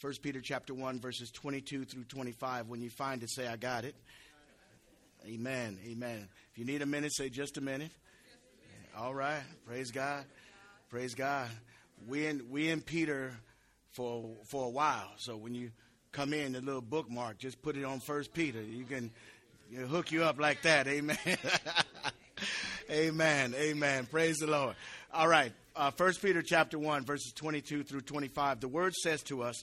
1 Peter chapter 1, verses 22 through 25. When you find it, say, I got it. Amen. Amen. If you need a minute, say just a minute. All right. Praise God. Praise God. We in we in Peter for for a while. So when you come in, the little bookmark, just put it on First Peter. You can hook you up like that. Amen. Amen. Amen. Praise the Lord. All right. Uh, First Peter chapter one, verses twenty-two through twenty-five. The word says to us,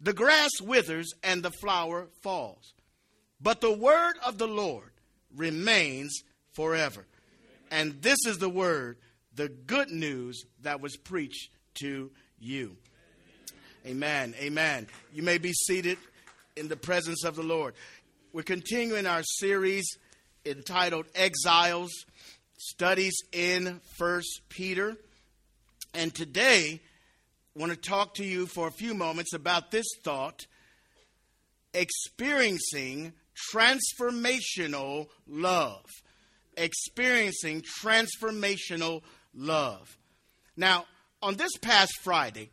The grass withers and the flower falls. But the word of the Lord remains forever. And this is the word, the good news that was preached to you. Amen. Amen. You may be seated in the presence of the Lord. We're continuing our series entitled Exiles Studies in First Peter. And today, want to talk to you for a few moments about this thought experiencing transformational love. Experiencing transformational love. Now, on this past Friday,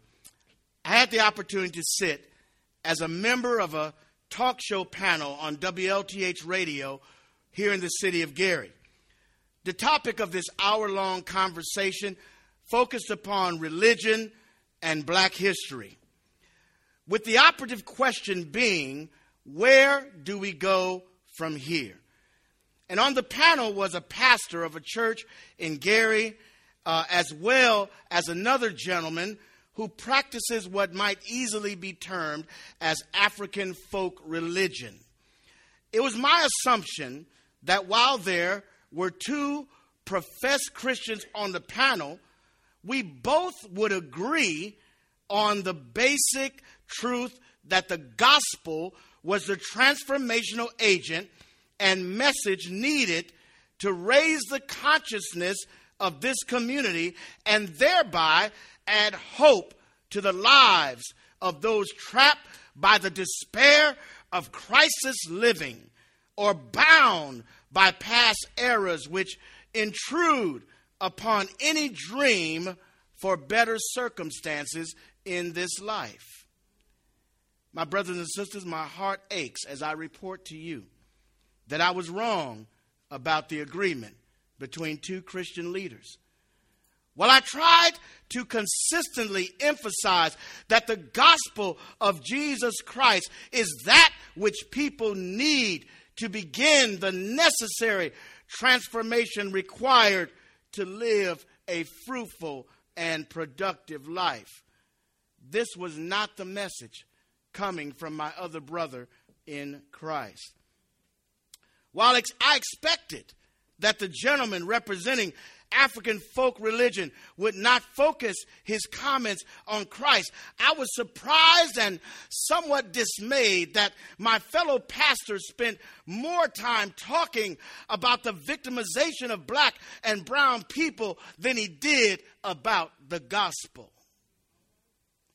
I had the opportunity to sit as a member of a talk show panel on WLTH radio here in the city of Gary. The topic of this hour long conversation focused upon religion and black history, with the operative question being where do we go from here? And on the panel was a pastor of a church in Gary, uh, as well as another gentleman who practices what might easily be termed as African folk religion. It was my assumption that while there were two professed Christians on the panel, we both would agree on the basic truth that the gospel was the transformational agent and message needed to raise the consciousness of this community and thereby add hope to the lives of those trapped by the despair of crisis living or bound by past errors which intrude upon any dream for better circumstances in this life. My brothers and sisters, my heart aches as I report to you that I was wrong about the agreement between two Christian leaders. While I tried to consistently emphasize that the gospel of Jesus Christ is that which people need to begin the necessary transformation required to live a fruitful and productive life. This was not the message coming from my other brother in Christ. While I expected that the gentleman representing African folk religion would not focus his comments on Christ, I was surprised and somewhat dismayed that my fellow pastor spent more time talking about the victimization of black and brown people than he did about the gospel.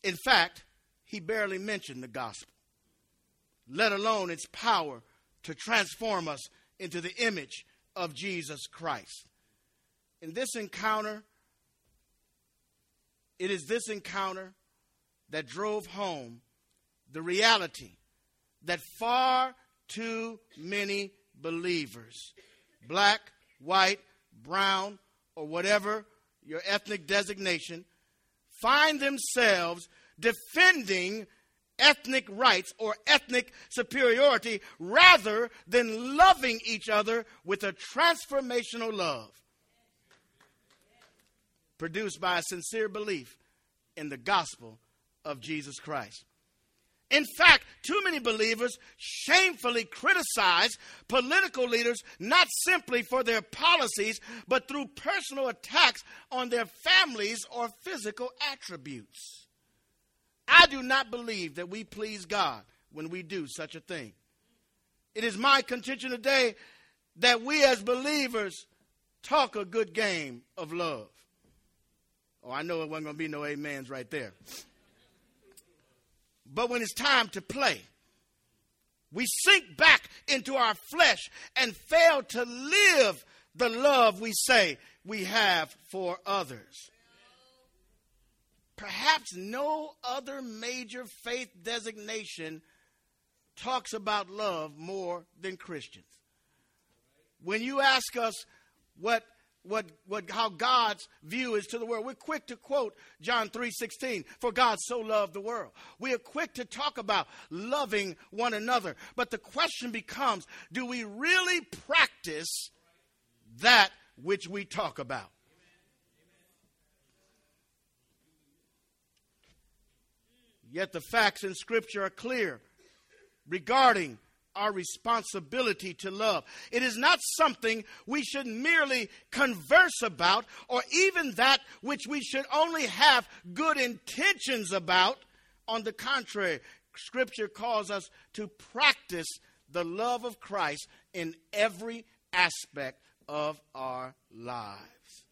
In fact, he barely mentioned the gospel, let alone its power to transform us into the image of Jesus Christ. In this encounter, it is this encounter that drove home the reality that far too many believers, black, white, brown, or whatever your ethnic designation, find themselves defending ethnic rights or ethnic superiority rather than loving each other with a transformational love produced by a sincere belief in the gospel of Jesus Christ. In fact, too many believers shamefully criticize political leaders not simply for their policies, but through personal attacks on their families or physical attributes. I do not believe that we please God when we do such a thing. It is my contention today that we as believers talk a good game of love. Oh, I know it wasn't going to be no amens right there. But when it's time to play, we sink back into our flesh and fail to live the love we say we have for others. Perhaps no other major faith designation talks about love more than Christians. When you ask us what what, what how God's view is to the world. We're quick to quote John 3:16, for God so loved the world. We are quick to talk about loving one another. But the question becomes, do we really practice that which we talk about? Yet the facts in Scripture are clear regarding our responsibility to love. It is not something we should merely converse about or even that which we should only have good intentions about. On the contrary, Scripture calls us to practice the love of Christ in every aspect of our lives.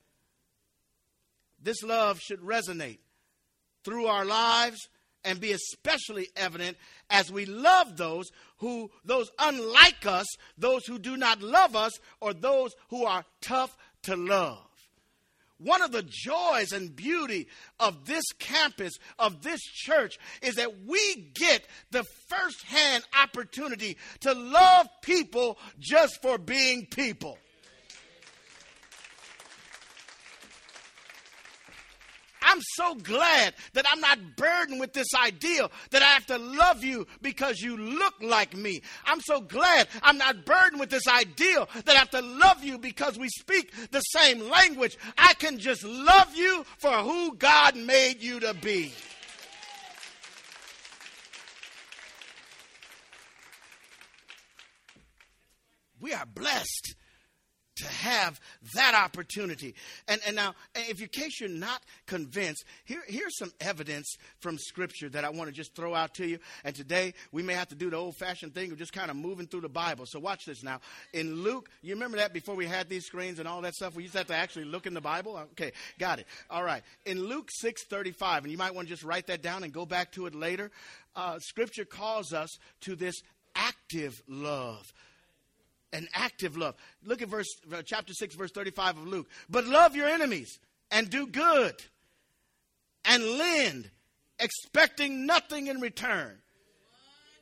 This love should resonate through our lives and be especially evident as we love those who those unlike us, those who do not love us or those who are tough to love. One of the joys and beauty of this campus, of this church, is that we get the firsthand opportunity to love people just for being people. I'm so glad that I'm not burdened with this idea that I have to love you because you look like me. I'm so glad I'm not burdened with this idea that I have to love you because we speak the same language. I can just love you for who God made you to be. We are blessed to have that opportunity. And, and now, if in case you're not convinced, here, here's some evidence from Scripture that I want to just throw out to you. And today, we may have to do the old fashioned thing of just kind of moving through the Bible. So watch this now. In Luke, you remember that before we had these screens and all that stuff? We used to have to actually look in the Bible? Okay, got it. All right. In Luke 6 35, and you might want to just write that down and go back to it later, uh, Scripture calls us to this active love an active love. Look at verse uh, chapter 6 verse 35 of Luke. But love your enemies and do good and lend expecting nothing in return.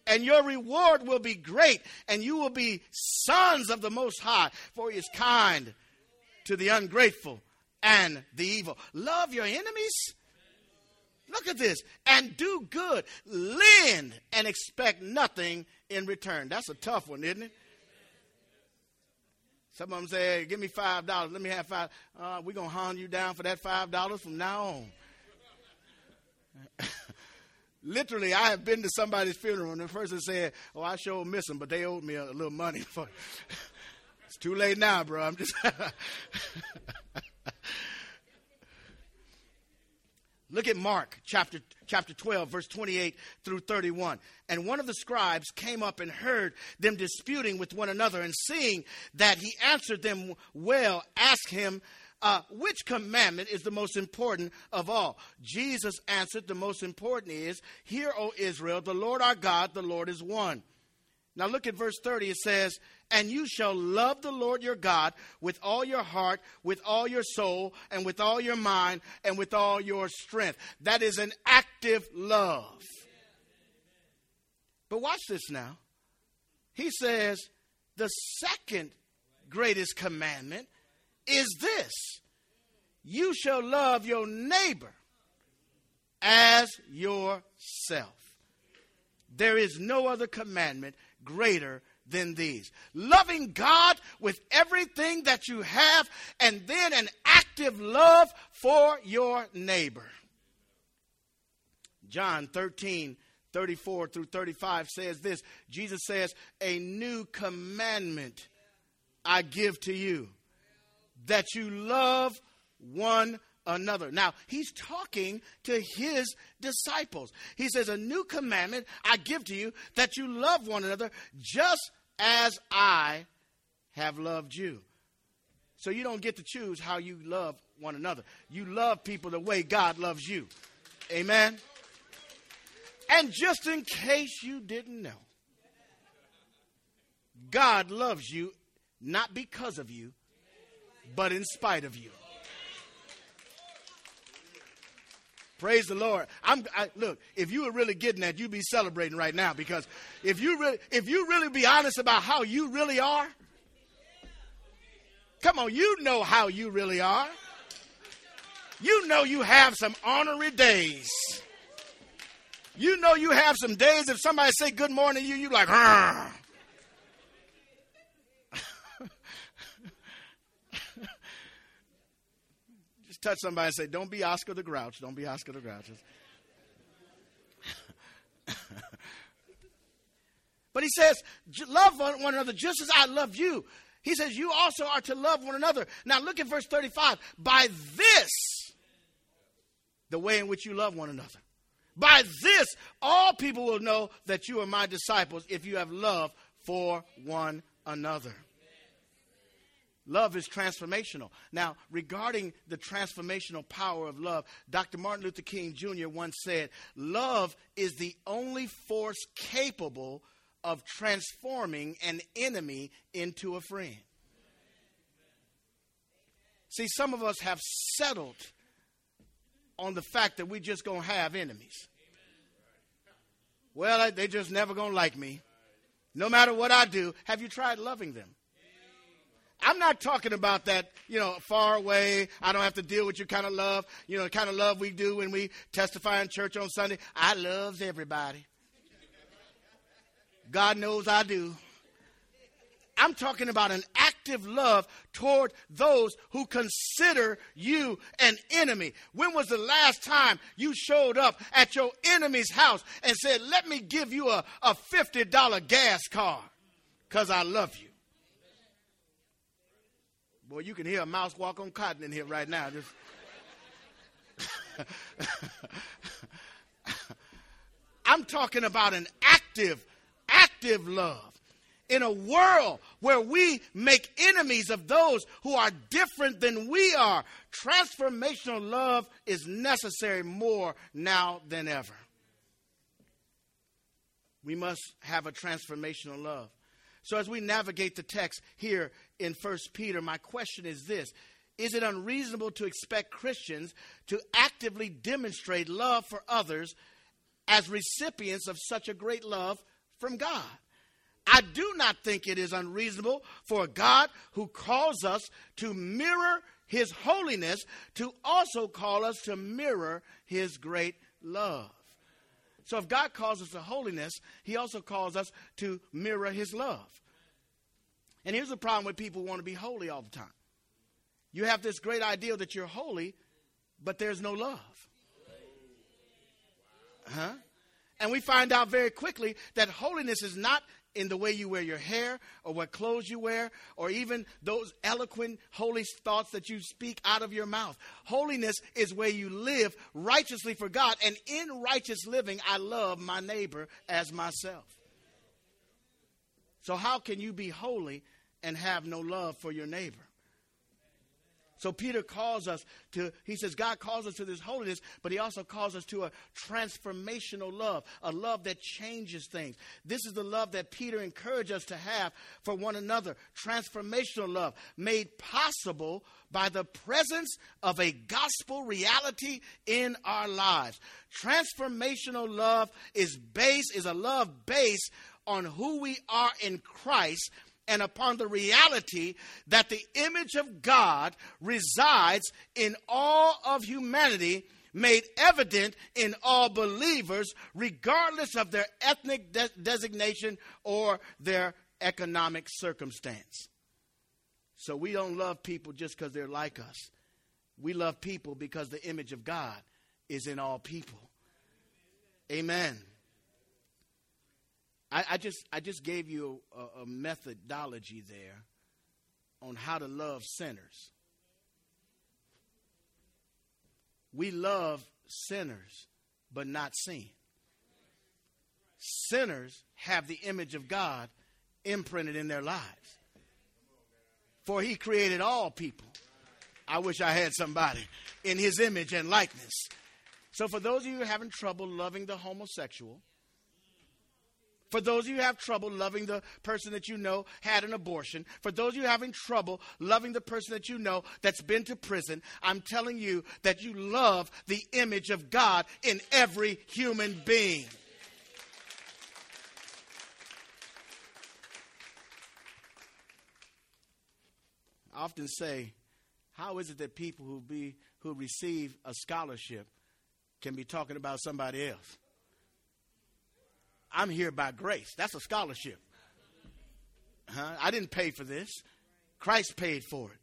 And your reward will be great and you will be sons of the most high for he is kind to the ungrateful and the evil. Love your enemies. Look at this. And do good. Lend and expect nothing in return. That's a tough one, isn't it? Some of them say, hey, give me $5. Let me have five. Uh, we're going to hound you down for that $5 from now on. Literally, I have been to somebody's funeral and the person said, oh, I sure miss them, but they owed me a, a little money. For it's too late now, bro. I'm just. Look at Mark chapter, chapter 12, verse 28 through 31. And one of the scribes came up and heard them disputing with one another, and seeing that he answered them well, asked him, uh, Which commandment is the most important of all? Jesus answered, The most important is, Hear, O Israel, the Lord our God, the Lord is one. Now look at verse 30. It says, And you shall love the Lord your God with all your heart, with all your soul, and with all your mind, and with all your strength. That is an active love. But watch this now. He says, The second greatest commandment is this you shall love your neighbor as yourself. There is no other commandment greater than these. Loving God with everything that you have, and then an active love for your neighbor. John 13, 34 through 35 says this Jesus says, A new commandment I give to you, that you love one another. Now, he's talking to his disciples. He says, A new commandment I give to you that you love one another just as I have loved you. So you don't get to choose how you love one another. You love people the way God loves you. Amen. And just in case you didn't know, God loves you not because of you, but in spite of you. Praise the Lord. I'm I, look. If you were really getting that, you'd be celebrating right now because if you really, if you really be honest about how you really are, come on, you know how you really are. You know you have some honorary days. You know you have some days. If somebody say good morning to you, you like, touch somebody and say, Don't be Oscar the Grouch. Don't be Oscar the Grouch. but he says, Love one another just as I love you. He says, You also are to love one another. Now look at verse 35. By this, the way in which you love one another. By this, all people will know that you are my disciples if you have love for one another. Love is transformational. Now, regarding the transformational power of love, Dr. Martin Luther King Jr. once said, Love is the only force capable of transforming an enemy into a friend. See, some of us have settled on the fact that we're just going to have enemies. Well, they're just never going to like me. No matter what I do, have you tried loving them? I'm not talking about that, you know, far away. I don't have to deal with your kind of love, you know, the kind of love we do when we testify in church on Sunday. I loves everybody. God knows I do. I'm talking about an active love toward those who consider you an enemy. When was the last time you showed up at your enemy's house and said, Let me give you a, a $50 gas card because I love you? Boy, you can hear a mouse walk on cotton in here right now. Just I'm talking about an active, active love. In a world where we make enemies of those who are different than we are, transformational love is necessary more now than ever. We must have a transformational love. So, as we navigate the text here in First Peter, my question is this Is it unreasonable to expect Christians to actively demonstrate love for others as recipients of such a great love from God? I do not think it is unreasonable for a God who calls us to mirror his holiness to also call us to mirror his great love. So if God calls us to holiness, he also calls us to mirror his love. And here's the problem with people who want to be holy all the time. You have this great idea that you're holy, but there's no love. Huh? And we find out very quickly that holiness is not in the way you wear your hair or what clothes you wear or even those eloquent holy thoughts that you speak out of your mouth. Holiness is where you live righteously for God. And in righteous living, I love my neighbor as myself. So, how can you be holy and have no love for your neighbor? So Peter calls us to, he says, God calls us to this holiness, but he also calls us to a transformational love, a love that changes things. This is the love that Peter encouraged us to have for one another. Transformational love made possible by the presence of a gospel reality in our lives. Transformational love is based, is a love based on who we are in Christ and upon the reality that the image of God resides in all of humanity, made evident in all believers, regardless of their ethnic de- designation or their economic circumstance. So we don't love people just because they're like us. We love people because the image of God is in all people. Amen. I, I just I just gave you a, a methodology there on how to love sinners. We love sinners, but not sin. Sinners have the image of God imprinted in their lives. For he created all people. I wish I had somebody in his image and likeness. So, for those of you having trouble loving the homosexual, for those of you who have trouble loving the person that you know had an abortion, for those of you having trouble loving the person that you know that's been to prison, I'm telling you that you love the image of God in every human being. I often say, how is it that people who be who receive a scholarship can be talking about somebody else? I'm here by grace. That's a scholarship. Huh? I didn't pay for this. Christ paid for it.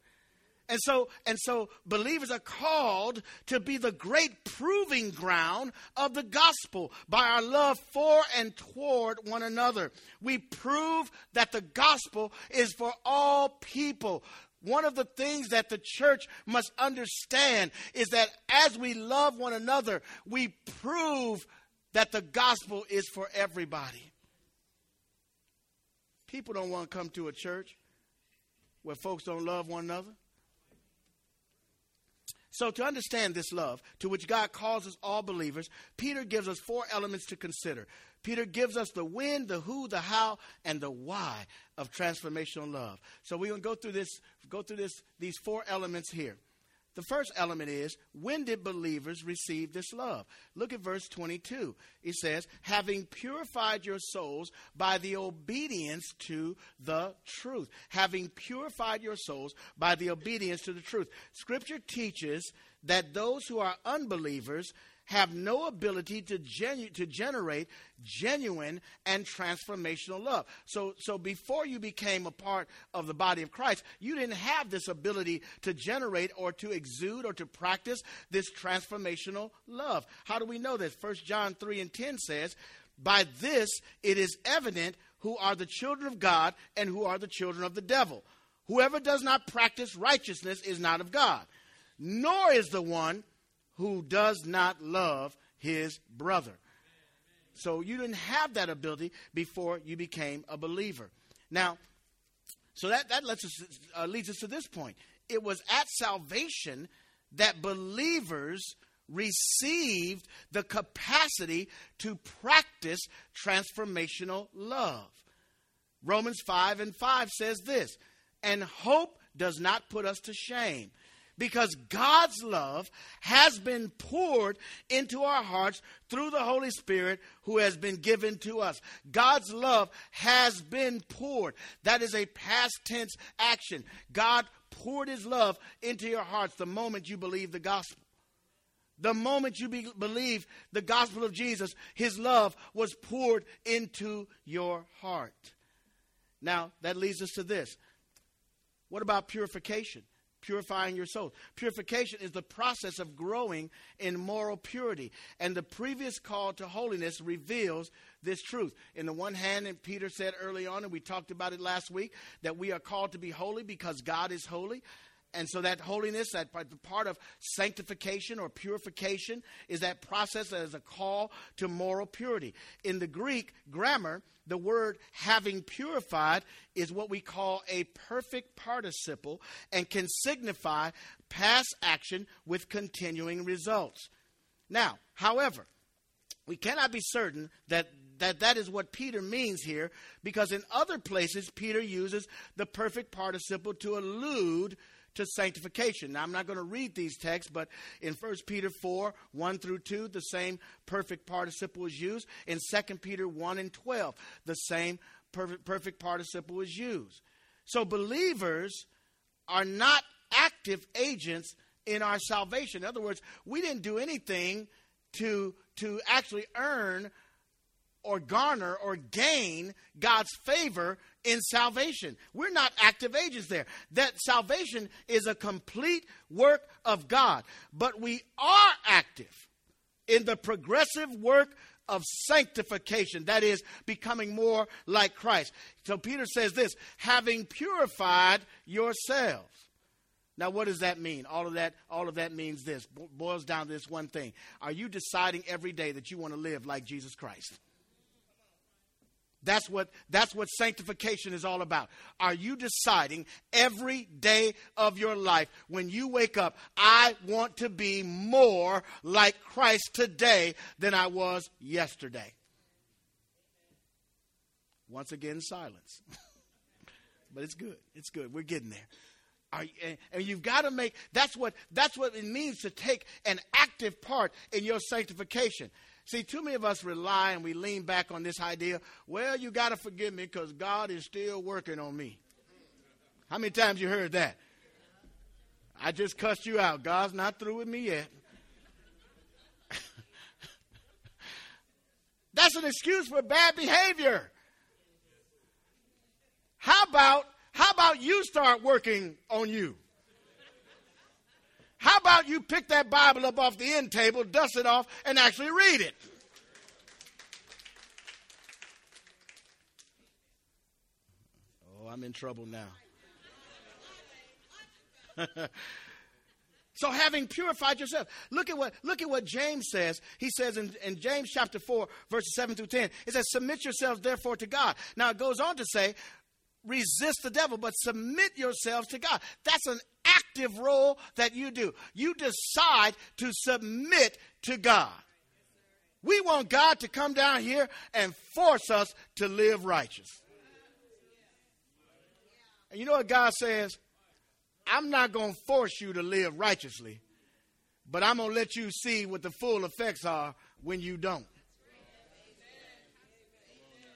And so, and so believers are called to be the great proving ground of the gospel by our love for and toward one another. We prove that the gospel is for all people. One of the things that the church must understand is that as we love one another, we prove that the gospel is for everybody. People don't want to come to a church where folks don't love one another. So, to understand this love, to which God calls us all believers, Peter gives us four elements to consider. Peter gives us the when, the who, the how, and the why of transformational love. So we're going to go through this, go through this, these four elements here. The first element is when did believers receive this love? Look at verse 22. It says, having purified your souls by the obedience to the truth. Having purified your souls by the obedience to the truth. Scripture teaches that those who are unbelievers have no ability to, genu- to generate genuine and transformational love. So, so before you became a part of the body of Christ, you didn't have this ability to generate or to exude or to practice this transformational love. How do we know this? 1 John 3 and 10 says, By this it is evident who are the children of God and who are the children of the devil. Whoever does not practice righteousness is not of God, nor is the one who does not love his brother. So you didn't have that ability before you became a believer. Now, so that, that lets us, uh, leads us to this point. It was at salvation that believers received the capacity to practice transformational love. Romans 5 and 5 says this, and hope does not put us to shame because God's love has been poured into our hearts through the Holy Spirit who has been given to us. God's love has been poured. That is a past tense action. God poured his love into your hearts the moment you believe the gospel. The moment you be, believe the gospel of Jesus, his love was poured into your heart. Now, that leads us to this. What about purification? Purifying your soul. Purification is the process of growing in moral purity. And the previous call to holiness reveals this truth. In the one hand, and Peter said early on, and we talked about it last week, that we are called to be holy because God is holy. And so that holiness, that part of sanctification or purification, is that process that is a call to moral purity. In the Greek grammar, the word having purified is what we call a perfect participle and can signify past action with continuing results. Now, however, we cannot be certain that that that is what Peter means here because in other places Peter uses the perfect participle to allude to sanctification. Now, I'm not going to read these texts, but in 1 Peter 4 1 through 2, the same perfect participle is used. In 2 Peter 1 and 12, the same perfect, perfect participle is used. So, believers are not active agents in our salvation. In other words, we didn't do anything to, to actually earn or garner or gain God's favor in salvation. We're not active agents there. That salvation is a complete work of God. But we are active in the progressive work of sanctification, that is, becoming more like Christ. So Peter says this having purified yourselves. Now, what does that mean? All of that, all of that means this. Boils down to this one thing. Are you deciding every day that you want to live like Jesus Christ? That's what, that's what sanctification is all about. Are you deciding every day of your life when you wake up, I want to be more like Christ today than I was yesterday? Once again, silence. but it's good. It's good. We're getting there. Are, and, and you've got to make that's what that's what it means to take an active part in your sanctification. See, too many of us rely and we lean back on this idea. Well, you got to forgive me because God is still working on me. How many times you heard that? I just cussed you out. God's not through with me yet. That's an excuse for bad behavior. How about how about you start working on you? How about you pick that Bible up off the end table, dust it off, and actually read it? Oh, I'm in trouble now. so having purified yourself look at what look at what james says he says in, in james chapter 4 verses 7 through 10 it says submit yourselves therefore to god now it goes on to say resist the devil, but submit yourselves to God. That's an active role that you do. You decide to submit to God. We want God to come down here and force us to live righteous. And you know what God says? I'm not going to force you to live righteously, but I'm going to let you see what the full effects are when you don't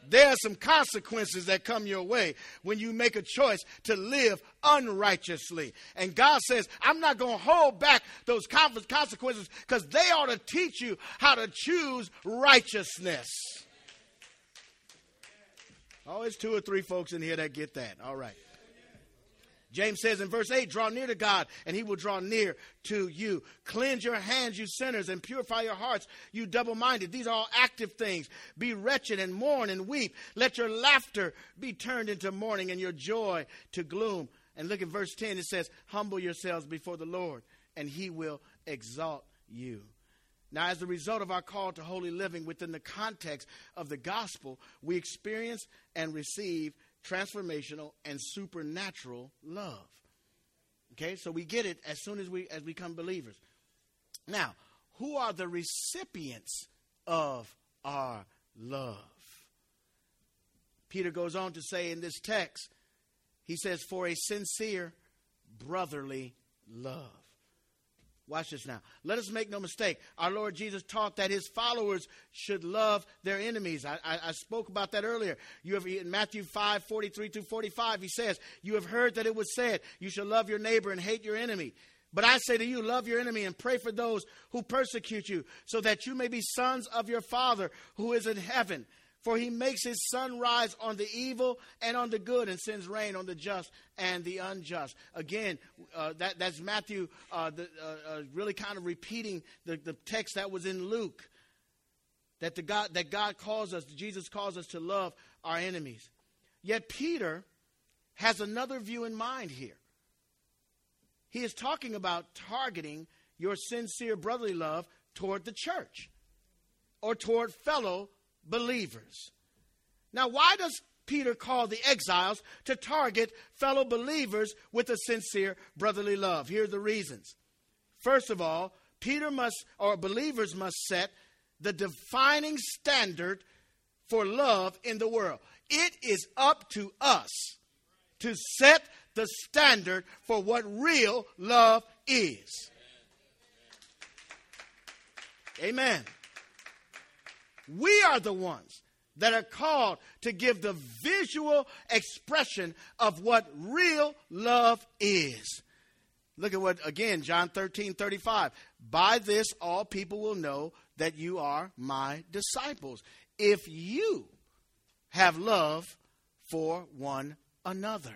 there are some consequences that come your way when you make a choice to live unrighteously. And God says, I'm not going to hold back those consequences because they ought to teach you how to choose righteousness. Oh, it's two or three folks in here that get that. All right. James says in verse 8, draw near to God, and he will draw near to you. Cleanse your hands, you sinners, and purify your hearts, you double minded. These are all active things. Be wretched and mourn and weep. Let your laughter be turned into mourning and your joy to gloom. And look at verse 10, it says, Humble yourselves before the Lord, and he will exalt you. Now, as a result of our call to holy living within the context of the gospel, we experience and receive transformational, and supernatural love. Okay, so we get it as soon as we as we become believers. Now, who are the recipients of our love? Peter goes on to say in this text, he says, for a sincere brotherly love. Watch this now. Let us make no mistake. Our Lord Jesus taught that his followers should love their enemies. I, I, I, spoke about that earlier. You have in Matthew 5, 43 through 45, he says, You have heard that it was said, You shall love your neighbor and hate your enemy. But I say to you, love your enemy and pray for those who persecute you, so that you may be sons of your Father who is in heaven. For he makes his sun rise on the evil and on the good and sends rain on the just and the unjust. Again, uh, that, that's Matthew uh, the, uh, uh really kind of repeating the, the text that was in Luke. That, the God, that God calls us, Jesus calls us to love our enemies. Yet Peter has another view in mind here. He is talking about targeting your sincere brotherly love toward the church or toward fellow believers. Now, why does Peter call the exiles to target fellow believers with a sincere brotherly love? Here are the reasons. First of all, Peter must, or believers must set the defining standard for love in the world. It is up to us to set the standard for what real love is. Amen. We are the ones that are called to give the visual expression of what real love is. Look at what, again, John 13 35. By this, all people will know that you are my disciples. If you have love for one another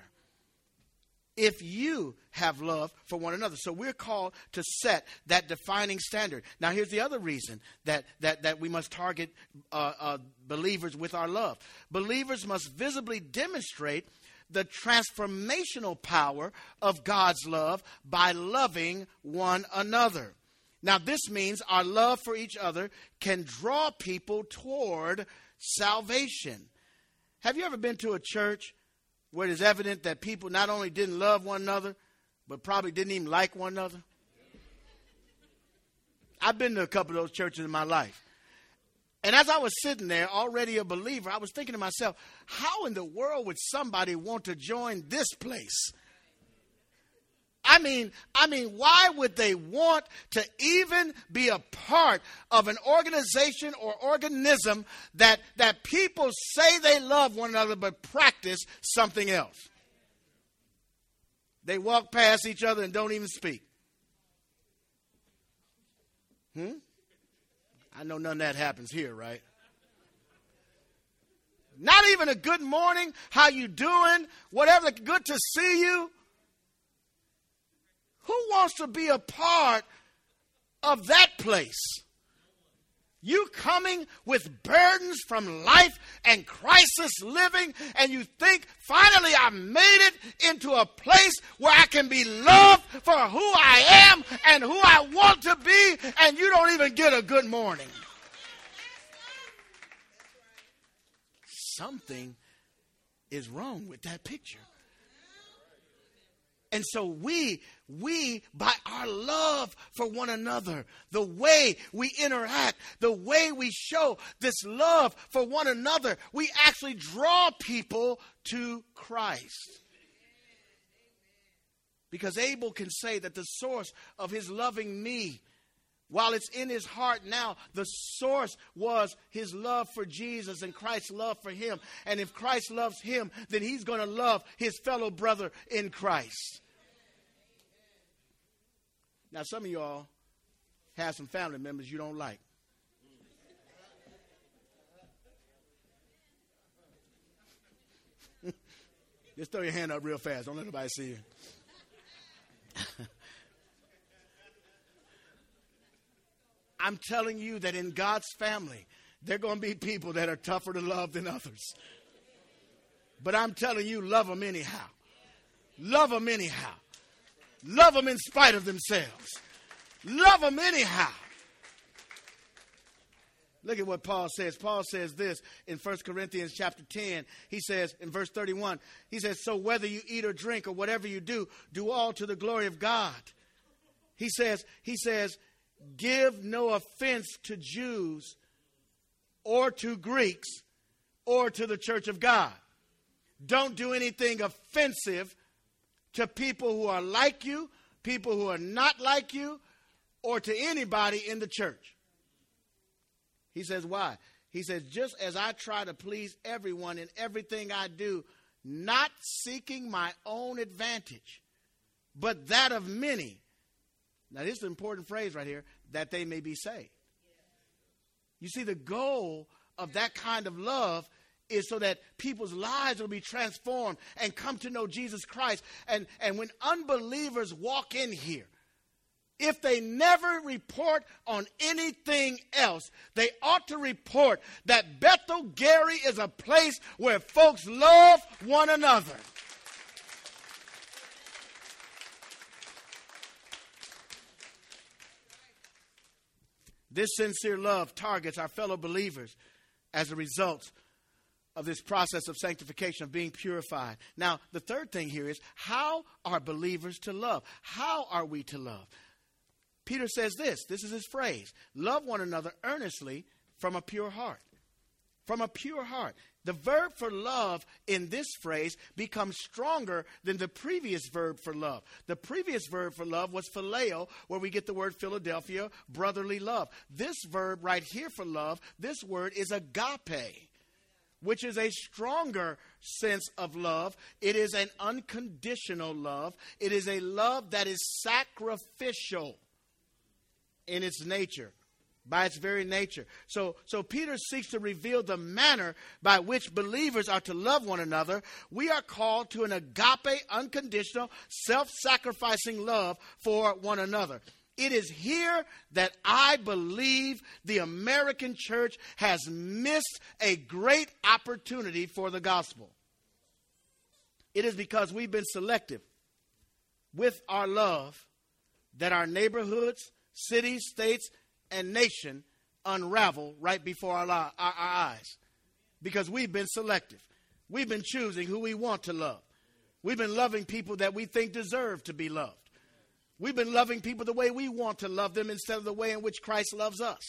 if you have love for one another. So we're called to set that defining standard. Now, here's the other reason that, that, that we must target uh, uh, believers with our love. Believers must visibly demonstrate the transformational power of God's love by loving one another. Now, this means our love for each other can draw people toward salvation. Have you ever been to a church where it is evident that people not only didn't love one another, but probably didn't even like one another? I've been to a couple of those churches in my life. And as I was sitting there, already a believer, I was thinking to myself, how in the world would somebody want to join this place? I mean, I mean, why would they want to even be a part of an organization or organism that that people say they love one another but practice something else? They walk past each other and don't even speak. Hmm? I know none of that happens here, right? Not even a good morning, how you doing, whatever, good to see you. Who wants to be a part of that place? You coming with burdens from life and crisis living, and you think, finally, I made it into a place where I can be loved for who I am and who I want to be, and you don't even get a good morning. Something is wrong with that picture. And so we, we, by our love for one another, the way we interact, the way we show this love for one another, we actually draw people to Christ. Because Abel can say that the source of his loving me, while it's in his heart now, the source was his love for Jesus and Christ's love for him. And if Christ loves him, then he's going to love his fellow brother in Christ. Now, some of y'all have some family members you don't like. Just throw your hand up real fast. Don't let nobody see you. I'm telling you that in God's family, there are going to be people that are tougher to love than others. But I'm telling you, love them anyhow. Love them anyhow. Love them in spite of themselves. Love them anyhow. Look at what Paul says. Paul says this in 1 Corinthians chapter 10. He says in verse 31, he says, So whether you eat or drink or whatever you do, do all to the glory of God. He says, he says, give no offense to Jews or to Greeks or to the church of God. Don't do anything offensive to people who are like you, people who are not like you, or to anybody in the church. He says, Why? He says, Just as I try to please everyone in everything I do, not seeking my own advantage, but that of many. Now, this is an important phrase right here that they may be saved. You see, the goal of that kind of love is so that people's lives will be transformed and come to know Jesus Christ. And, and when unbelievers walk in here, if they never report on anything else, they ought to report that Bethel Gary is a place where folks love one another. This sincere love targets our fellow believers as a result of this process of sanctification, of being purified. Now, the third thing here is how are believers to love? How are we to love? Peter says this this is his phrase love one another earnestly from a pure heart. From a pure heart. The verb for love in this phrase becomes stronger than the previous verb for love. The previous verb for love was phileo, where we get the word Philadelphia, brotherly love. This verb right here for love, this word is agape which is a stronger sense of love. It is an unconditional love. It is a love that is sacrificial in its nature, by its very nature. So, so Peter seeks to reveal the manner by which believers are to love one another. We are called to an agape, unconditional, self sacrificing love for one another. It is here that I believe the American church has missed a great opportunity for the gospel. It is because we've been selective with our love that our neighborhoods, cities, states, and nation unravel right before our, our, our eyes. Because we've been selective. We've been choosing who we want to love. We've been loving people that we think deserve to be loved. We've been loving people the way we want to love them instead of the way in which Christ loves us.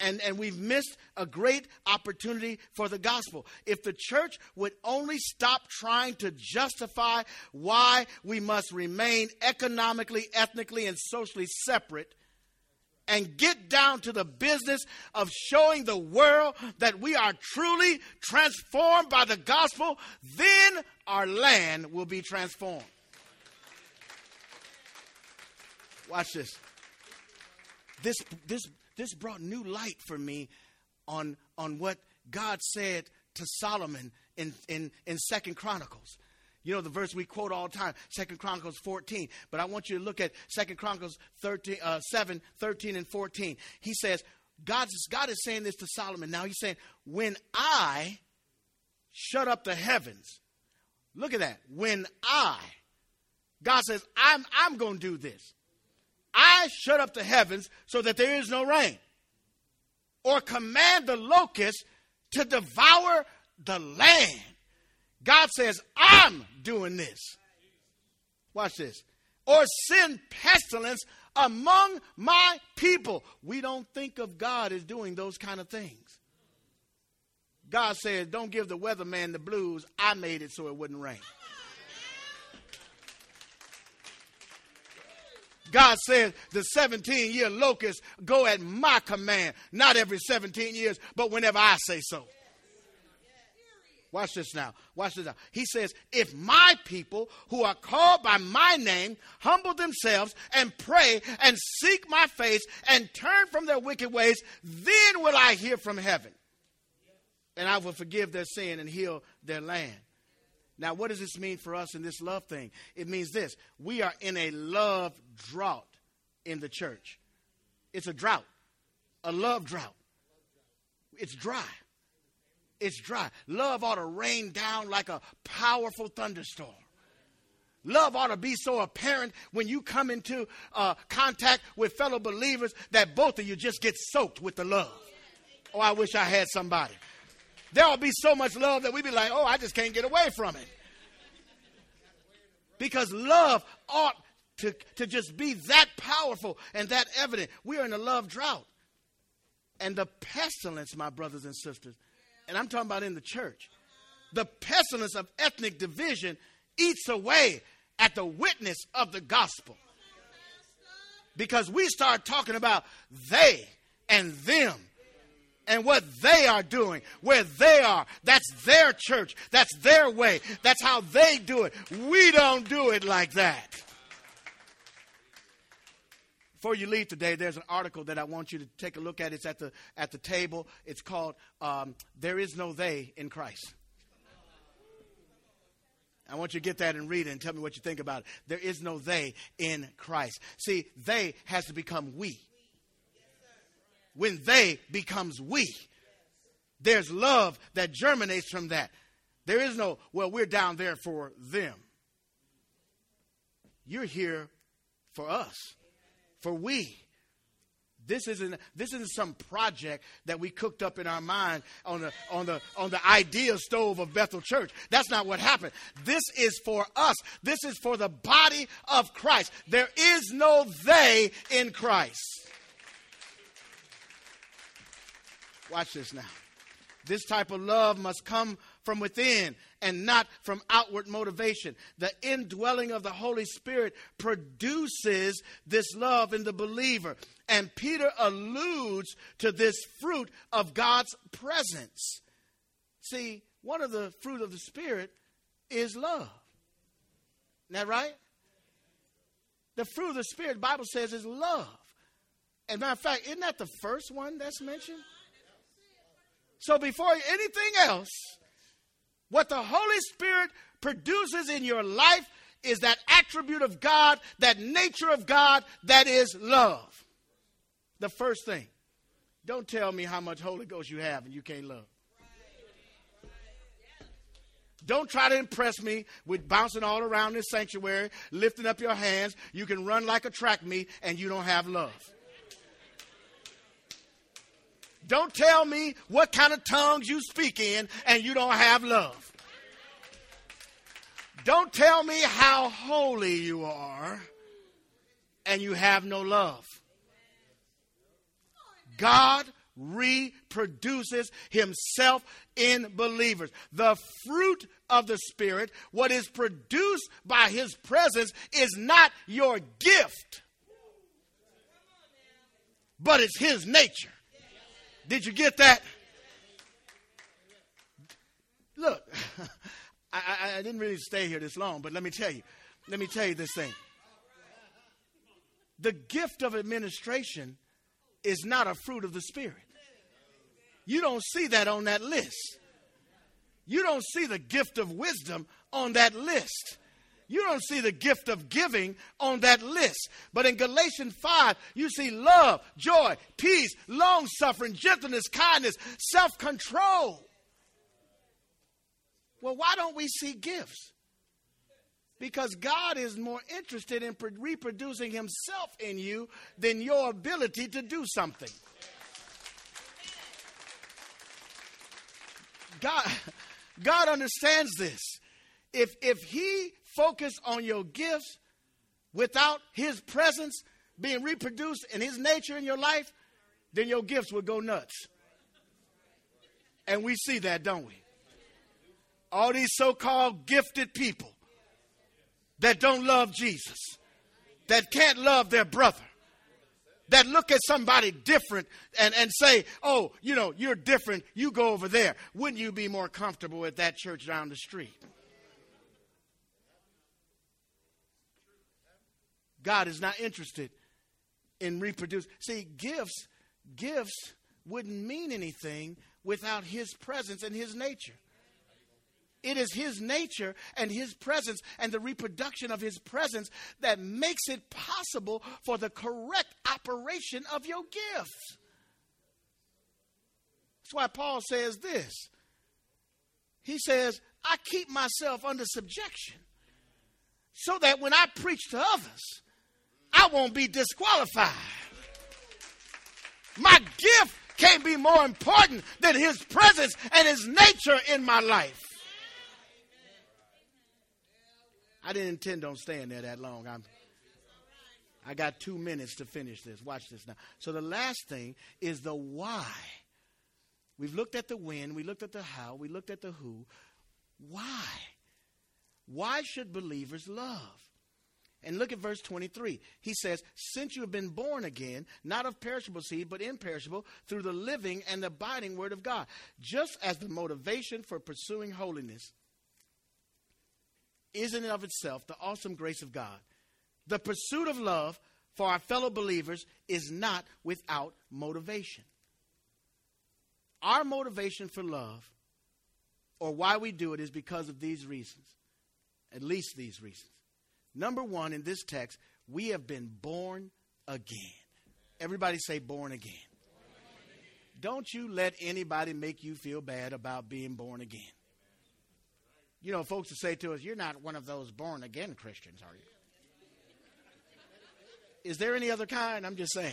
And, and we've missed a great opportunity for the gospel. If the church would only stop trying to justify why we must remain economically, ethnically, and socially separate and get down to the business of showing the world that we are truly transformed by the gospel, then our land will be transformed. Watch this. This, this, this brought new light for me on, on what God said to Solomon in, in, in Second Chronicles. You know the verse we quote all the time, Second Chronicles 14. But I want you to look at Second Chronicles 13, uh, 7, 13, and 14. He says, God is, God is saying this to Solomon. Now he's saying, when I shut up the heavens, look at that. When I, God says, I'm, I'm going to do this. I shut up the heavens so that there is no rain, or command the locust to devour the land. God says, I'm doing this. Watch this. Or send pestilence among my people. We don't think of God as doing those kind of things. God says, Don't give the weatherman the blues. I made it so it wouldn't rain. God says the 17 year locusts go at my command, not every 17 years, but whenever I say so. Watch this now. Watch this now. He says, If my people who are called by my name humble themselves and pray and seek my face and turn from their wicked ways, then will I hear from heaven. And I will forgive their sin and heal their land. Now, what does this mean for us in this love thing? It means this we are in a love drought in the church. It's a drought, a love drought. It's dry. It's dry. Love ought to rain down like a powerful thunderstorm. Love ought to be so apparent when you come into uh, contact with fellow believers that both of you just get soaked with the love. Oh, I wish I had somebody. There will be so much love that we'd be like, oh, I just can't get away from it. Because love ought to, to just be that powerful and that evident. We are in a love drought. And the pestilence, my brothers and sisters, and I'm talking about in the church, the pestilence of ethnic division eats away at the witness of the gospel. Because we start talking about they and them and what they are doing, where they are. That's their church. That's their way. That's how they do it. We don't do it like that. Before you leave today, there's an article that I want you to take a look at. It's at the at the table. It's called um, "There Is No They in Christ." I want you to get that and read it and tell me what you think about it. There is no they in Christ. See, they has to become we when they becomes we. There's love that germinates from that. There is no, well, we're down there for them. You're here for us, for we. This isn't this isn't some project that we cooked up in our mind on the on the on the idea stove of Bethel Church. That's not what happened. This is for us. This is for the body of Christ. There is no they in Christ. Watch this now. This type of love must come from within and not from outward motivation. The indwelling of the Holy Spirit produces this love in the believer. And Peter alludes to this fruit of God's presence. See, one of the fruit of the Spirit is love. Isn't that right? The fruit of the Spirit, the Bible says, is love. And matter of fact, isn't that the first one that's mentioned? So before anything else, what the Holy Spirit produces in your life is that attribute of God, that nature of God that is love. The first thing. Don't tell me how much Holy Ghost you have and you can't love. Don't try to impress me with bouncing all around this sanctuary, lifting up your hands. You can run like a track meet and you don't have love. Don't tell me what kind of tongues you speak in and you don't have love. Don't tell me how holy you are and you have no love. God reproduces himself in believers. The fruit of the Spirit, what is produced by his presence, is not your gift, but it's his nature. Did you get that? Look, I, I, didn't really stay here this long, but let me tell you, let me tell you this thing. The gift of administration is not a fruit of the Spirit. You don't see that on that list. You don't see the gift of wisdom on that list. You don't see the gift of giving on that list. But in Galatians 5, you see love, joy, peace, long suffering, gentleness, kindness, self control. Well, why don't we see gifts? Because God is more interested in reproducing Himself in you than your ability to do something. God, God understands this. If, if He focused on your gifts without His presence being reproduced in His nature in your life, then your gifts would go nuts. And we see that, don't we? All these so called gifted people that don't love Jesus, that can't love their brother, that look at somebody different and, and say, oh, you know, you're different, you go over there. Wouldn't you be more comfortable at that church down the street? God is not interested in reproducing. See, gifts, gifts wouldn't mean anything without his presence and his nature. It is His nature and His presence and the reproduction of His presence that makes it possible for the correct operation of your gifts. That's why Paul says this. He says, I keep myself under subjection so that when I preach to others, I won't be disqualified. My gift can't be more important than His presence and His nature in my life. I didn't intend on staying there that long. I'm, I got two minutes to finish this. Watch this now. So the last thing is the why. We've looked at the when, we looked at the how, we looked at the who. Why? Why should believers love? And look at verse 23. He says, Since you have been born again, not of perishable seed, but imperishable, through the living and abiding word of God. Just as the motivation for pursuing holiness is in and of itself the awesome grace of God. The pursuit of love for our fellow believers is not without motivation. Our motivation for love, or why we do it, is because of these reasons. At least these reasons. Number one, in this text, we have been born again. Everybody say, born again. Don't you let anybody make you feel bad about being born again. You know, folks will say to us, You're not one of those born again Christians, are you? Is there any other kind? I'm just saying.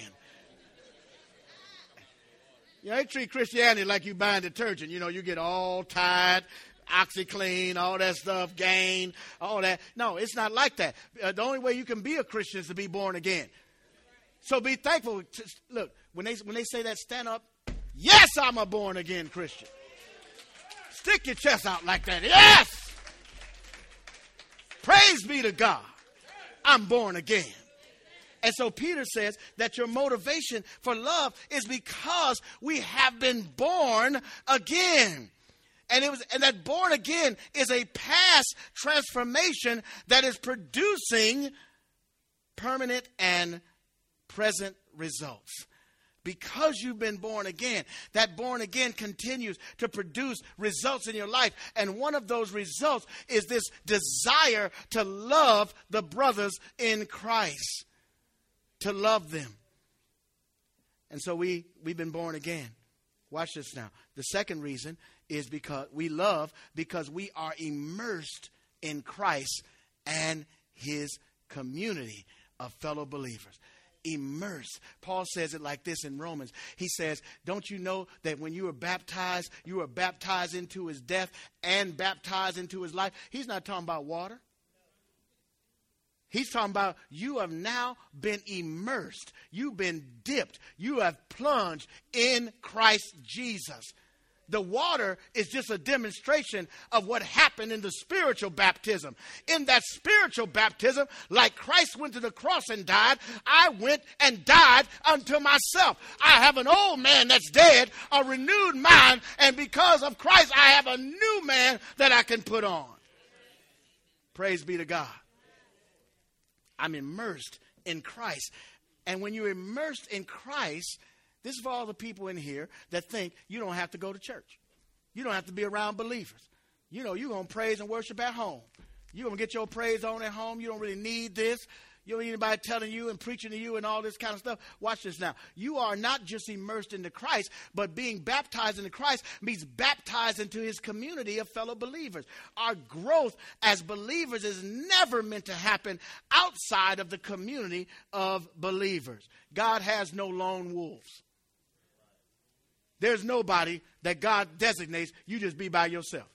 You know, they treat Christianity like you buying detergent. You know, you get all Tide, OxiClean, all that stuff, gain, all that. No, it's not like that. Uh, the only way you can be a Christian is to be born again. So be thankful. Look, when they when they say that, stand up. Yes, I'm a born again Christian. Stick your chest out like that. Yes! Praise be to God. I'm born again. And so Peter says that your motivation for love is because we have been born again. And it was and that born again is a past transformation that is producing permanent and present results because you've been born again, that born again continues to produce results in your life. And one of those results is this desire to love the brothers in Christ, to love them. And so we, we've been born again. Watch this now. The second reason is because we love because we are immersed in Christ and his community of fellow believers. immersed. Paul says it like this in Romans. He says, Don't you know that when you were baptized, you were baptized into his death and baptized into his life? He's not talking about water. He's talking about you have now been immersed. You've been dipped. You have plunged in Christ Jesus. The water is just a demonstration of what happened in the spiritual baptism. In that spiritual baptism, like Christ went to the cross and died, I went and died unto myself. I have an old man that's dead, a renewed mind, and because of Christ, I have a new man that I can put on. Praise be to God. I'm immersed in Christ. And when you're immersed in Christ, this is for all the people in here that think you don't have to go to church. You don't have to be around believers. You know, you're going to praise and worship at home. You're going to get your praise on at home. You don't really need this. You don't need anybody telling you and preaching to you and all this kind of stuff. Watch this now. You are not just immersed into Christ, but being baptized into Christ means baptized into his community of fellow believers. Our growth as believers is never meant to happen outside of the community of believers. God has no lone wolves. There's nobody that God designates, you just be by yourself.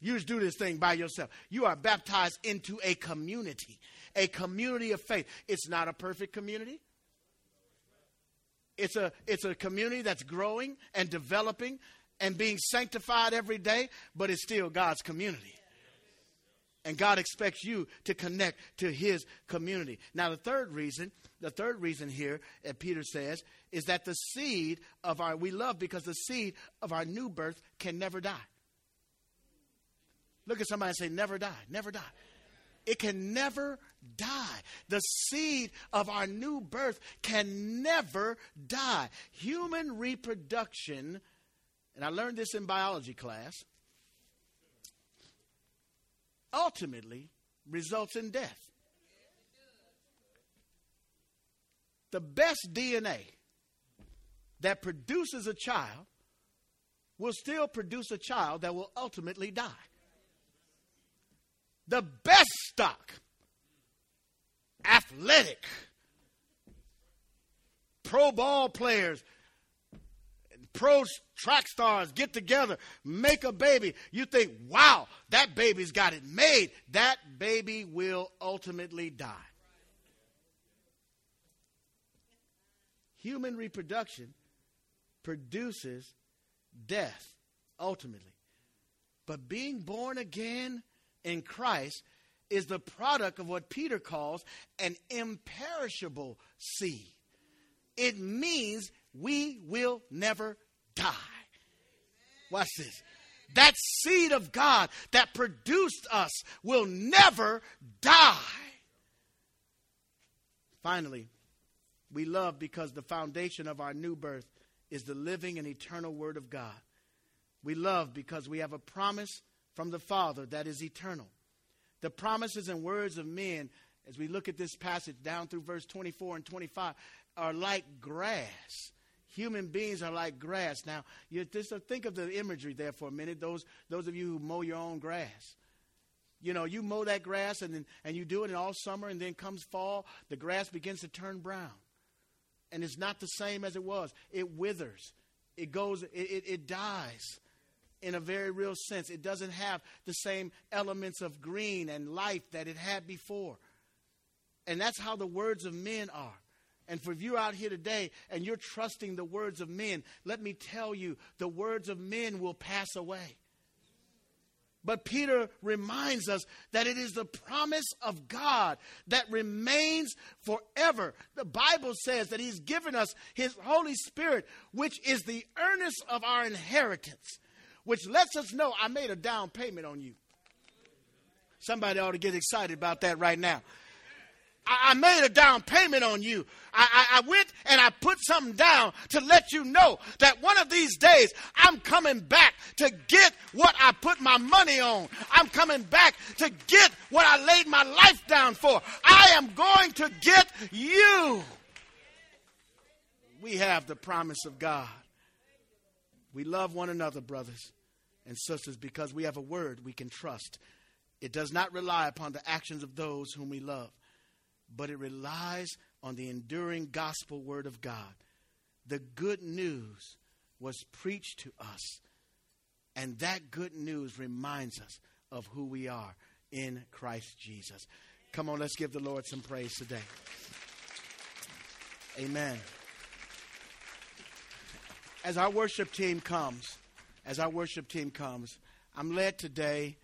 You just do this thing by yourself. You are baptized into a community, a community of faith. It's not a perfect community. It's a, it's a community that's growing and developing and being sanctified every day, but it's still God's community. And God expects you to connect to his community. Now, the third reason, the third reason here, that Peter says, is that the seed of our, we love because the seed of our new birth can never die. Look at somebody and say, never die, never die. It can never die. The seed of our new birth can never die. Human reproduction, and I learned this in biology class, ultimately results in death. The best DNA that produces a child will still produce a child that will ultimately die. The best stock, athletic, pro ball players, pro track stars get together, make a baby. You think, wow, that baby's got it made. That baby will ultimately die. Human reproduction produces death ultimately. But being born again in Christ is the product of what Peter calls an imperishable seed. It means we will never die. Watch this. That seed of God that produced us will never die. Finally, we love because the foundation of our new birth is the living and eternal Word of God. We love because we have a promise from the Father that is eternal. The promises and words of men, as we look at this passage down through verse 24 and 25, are like grass Human beings are like grass. Now, you just think of the imagery there for a minute. Those those of you who mow your own grass. You know, you mow that grass and then, and you do it all summer, and then comes fall, the grass begins to turn brown, and it's not the same as it was. It withers. It goes. It, it, it dies in a very real sense. It doesn't have the same elements of green and life that it had before. And that's how the words of men are. And for you out here today and you're trusting the words of men, let me tell you, the words of men will pass away. But Peter reminds us that it is the promise of God that remains forever. The Bible says that He's given us His Holy Spirit, which is the earnest of our inheritance, which lets us know I made a down payment on you. Somebody ought to get excited about that right now. I, made a down payment on you. I, I, I, went and I put something down to let you know that one of these days I'm coming back to get what I put my money on. I'm coming back to get what I laid my life down for. I am going to get you. We have the promise of God. We love one another, brothers and sisters, because we have a word we can trust. It does not rely upon the actions of those whom we love but it relies on the enduring gospel word of God. The good news was preached to us, and that good news reminds us of who we are in Christ Jesus. Come on, let's give the Lord some praise today. Amen. As our worship team comes, as our worship team comes, I'm led today